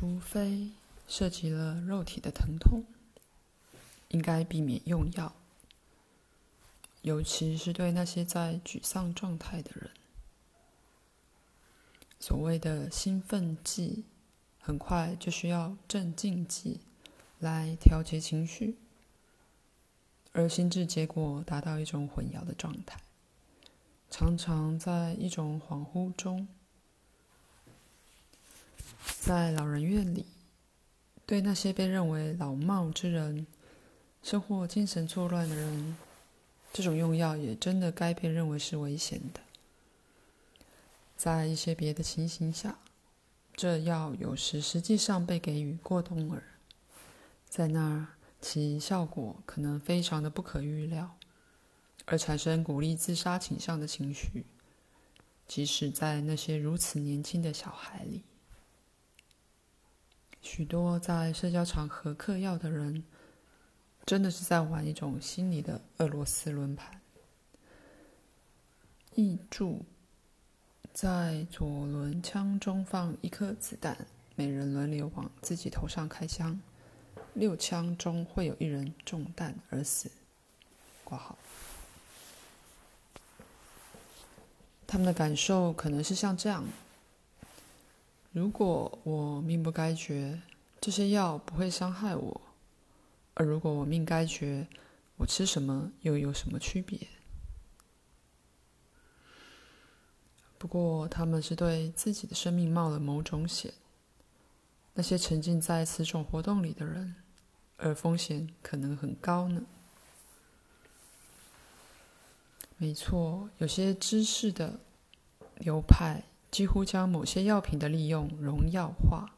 除非涉及了肉体的疼痛，应该避免用药，尤其是对那些在沮丧状态的人。所谓的兴奋剂，很快就需要镇静剂来调节情绪，而心智结果达到一种混淆的状态，常常在一种恍惚中。在老人院里，对那些被认为老迈之人、生活精神错乱的人，这种用药也真的该被认为是危险的。在一些别的情形下，这药有时实际上被给予过冬儿，在那儿其效果可能非常的不可预料，而产生鼓励自杀倾向的情绪，即使在那些如此年轻的小孩里。许多在社交场合嗑药的人，真的是在玩一种心理的俄罗斯轮盘。译注。在左轮枪中放一颗子弹，每人轮流往自己头上开枪，六枪中会有一人中弹而死。挂号。他们的感受可能是像这样：如果我命不该绝，这些药不会伤害我；而如果我命该绝，我吃什么又有什么区别？不过，他们是对自己的生命冒了某种险。那些沉浸在此种活动里的人，而风险可能很高呢。没错，有些知识的流派几乎将某些药品的利用荣耀化，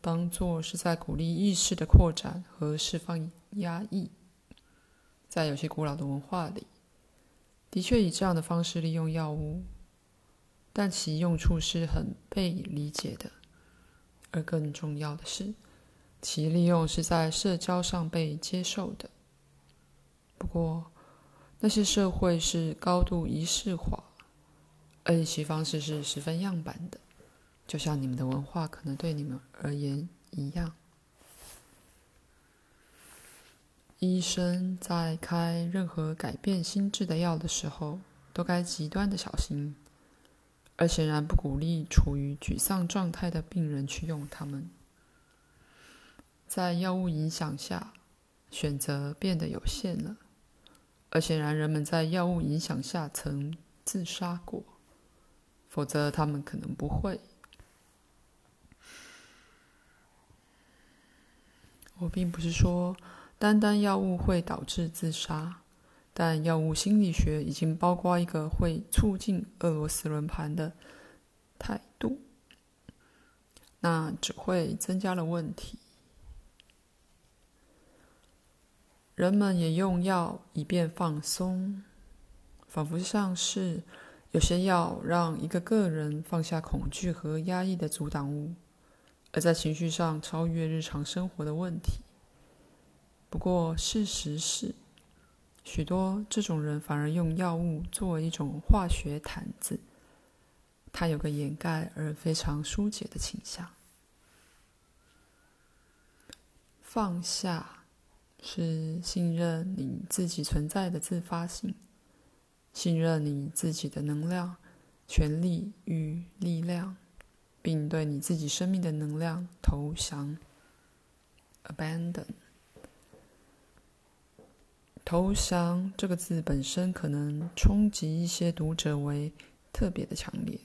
当作是在鼓励意识的扩展和释放压抑。在有些古老的文化里，的确以这样的方式利用药物。但其用处是很被理解的，而更重要的是，其利用是在社交上被接受的。不过，那些社会是高度仪式化，而其方式是十分样板的，就像你们的文化可能对你们而言一样。医生在开任何改变心智的药的时候，都该极端的小心。而显然不鼓励处于沮丧状态的病人去用它们。在药物影响下，选择变得有限了。而显然，人们在药物影响下曾自杀过，否则他们可能不会。我并不是说单单药物会导致自杀。但药物心理学已经包括一个会促进俄罗斯轮盘的态度，那只会增加了问题。人们也用药以便放松，仿佛像是有些药让一个个人放下恐惧和压抑的阻挡物，而在情绪上超越日常生活的问题。不过，事实是。许多这种人反而用药物作为一种化学毯子，它有个掩盖而非常疏解的倾向。放下是信任你自己存在的自发性，信任你自己的能量、权力与力量，并对你自己生命的能量投降。Abandon。投降这个字本身可能冲击一些读者为特别的强烈，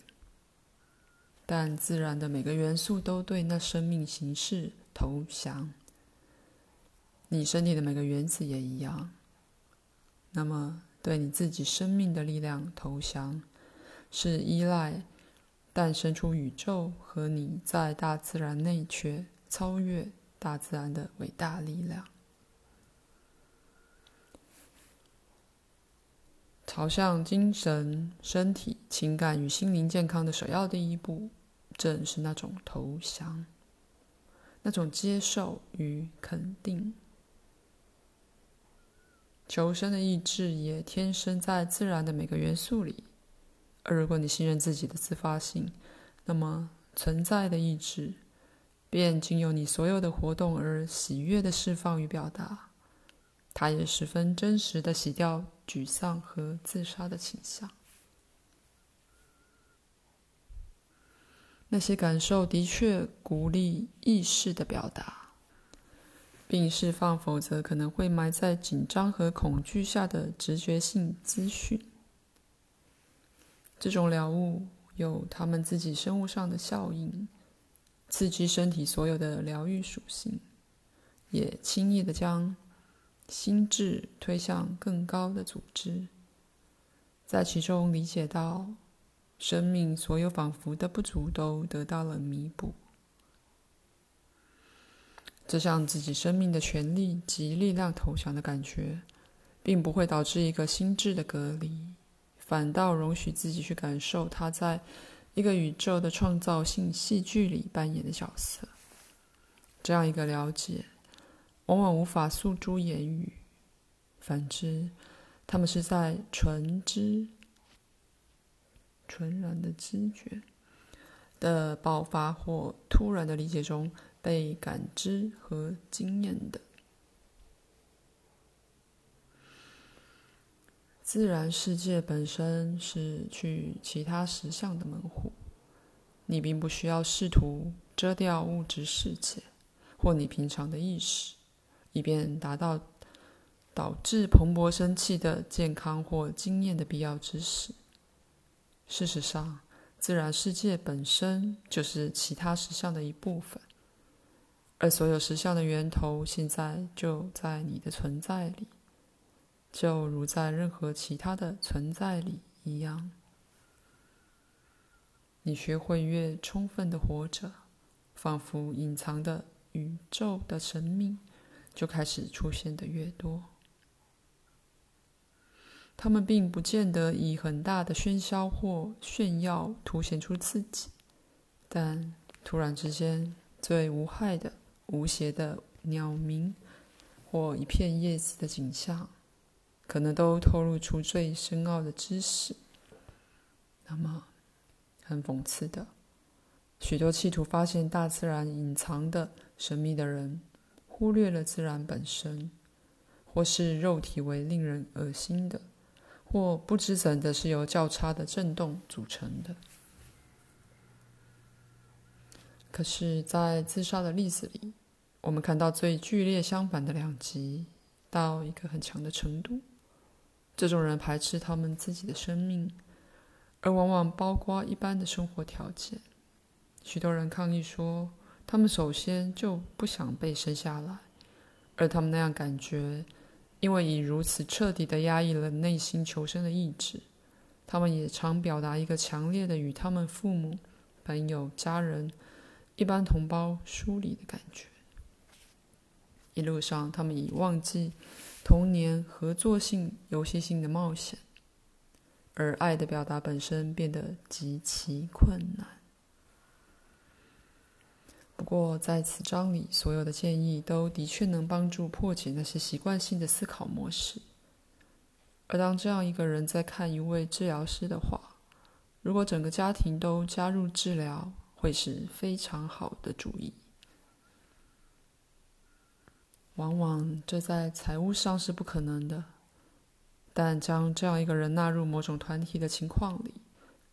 但自然的每个元素都对那生命形式投降。你身体的每个原子也一样。那么，对你自己生命的力量投降，是依赖诞生出宇宙和你在大自然内却超越大自然的伟大力量。朝向精神、身体、情感与心灵健康的首要第一步，正是那种投降，那种接受与肯定。求生的意志也天生在自然的每个元素里，而如果你信任自己的自发性，那么存在的意志便经由你所有的活动而喜悦的释放与表达。它也十分真实的洗掉沮丧和自杀的倾向。那些感受的确鼓励意识的表达，并释放，否则可能会埋在紧张和恐惧下的直觉性资讯。这种疗愈有他们自己生物上的效应，刺激身体所有的疗愈属性，也轻易地将心智推向更高的组织，在其中理解到。生命所有仿佛的不足都得到了弥补。这向自己生命的权利及力量投降的感觉，并不会导致一个心智的隔离，反倒容许自己去感受他在一个宇宙的创造性戏剧里扮演的角色。这样一个了解，往往无法诉诸言语。反之，他们是在纯知。纯然的知觉的爆发或突然的理解中被感知和经验的。自然世界本身是去其他实相的门户，你并不需要试图遮掉物质世界或你平常的意识，以便达到导致蓬勃生气的健康或经验的必要知识。事实上，自然世界本身就是其他实相的一部分，而所有实相的源头现在就在你的存在里，就如在任何其他的存在里一样。你学会越充分的活着，仿佛隐藏的宇宙的神秘就开始出现的越多。他们并不见得以很大的喧嚣或炫耀凸显出自己，但突然之间，最无害的、无邪的鸟鸣或一片叶子的景象，可能都透露出最深奥的知识。那么，很讽刺的，许多企图发现大自然隐藏的神秘的人，忽略了自然本身，或是肉体为令人恶心的。或不知怎的是由较差的震动组成的。可是，在自杀的例子里，我们看到最剧烈相反的两极，到一个很强的程度。这种人排斥他们自己的生命，而往往包括一般的生活条件。许多人抗议说，他们首先就不想被生下来，而他们那样感觉。因为已如此彻底地压抑了内心求生的意志，他们也常表达一个强烈的与他们父母、朋友、家人、一般同胞疏离的感觉。一路上，他们已忘记童年合作性、游戏性的冒险，而爱的表达本身变得极其困难。不过，在此章里，所有的建议都的确能帮助破解那些习惯性的思考模式。而当这样一个人在看一位治疗师的话，如果整个家庭都加入治疗，会是非常好的主意。往往这在财务上是不可能的，但将这样一个人纳入某种团体的情况里，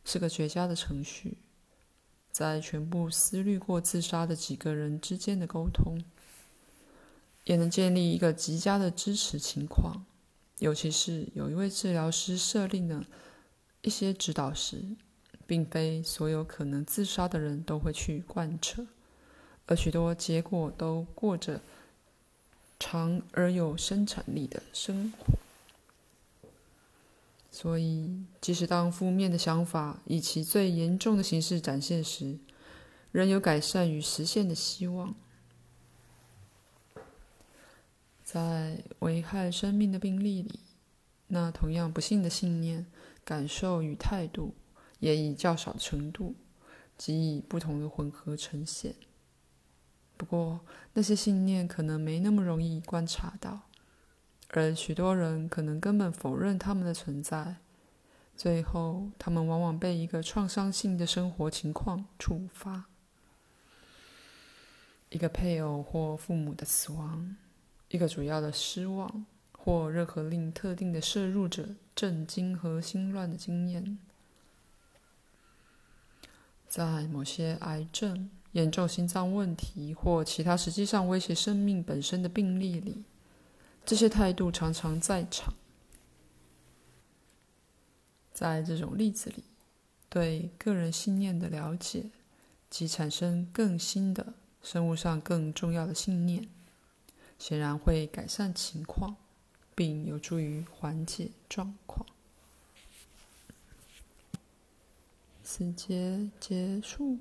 是个绝佳的程序。在全部思虑过自杀的几个人之间的沟通，也能建立一个极佳的支持情况。尤其是有一位治疗师设定了一些指导时，并非所有可能自杀的人都会去贯彻，而许多结果都过着长而有生产力的生活。所以，即使当负面的想法以其最严重的形式展现时，仍有改善与实现的希望。在危害生命的病例里，那同样不幸的信念、感受与态度，也以较少的程度及以不同的混合呈现。不过，那些信念可能没那么容易观察到。而许多人可能根本否认他们的存在，最后他们往往被一个创伤性的生活情况触发。一个配偶或父母的死亡，一个主要的失望，或任何令特定的摄入者震惊和心乱的经验。在某些癌症、严重心脏问题或其他实际上威胁生命本身的病例里，这些态度常常在场。在这种例子里，对个人信念的了解及产生更新的生物上更重要的信念，显然会改善情况，并有助于缓解状况。此节结束。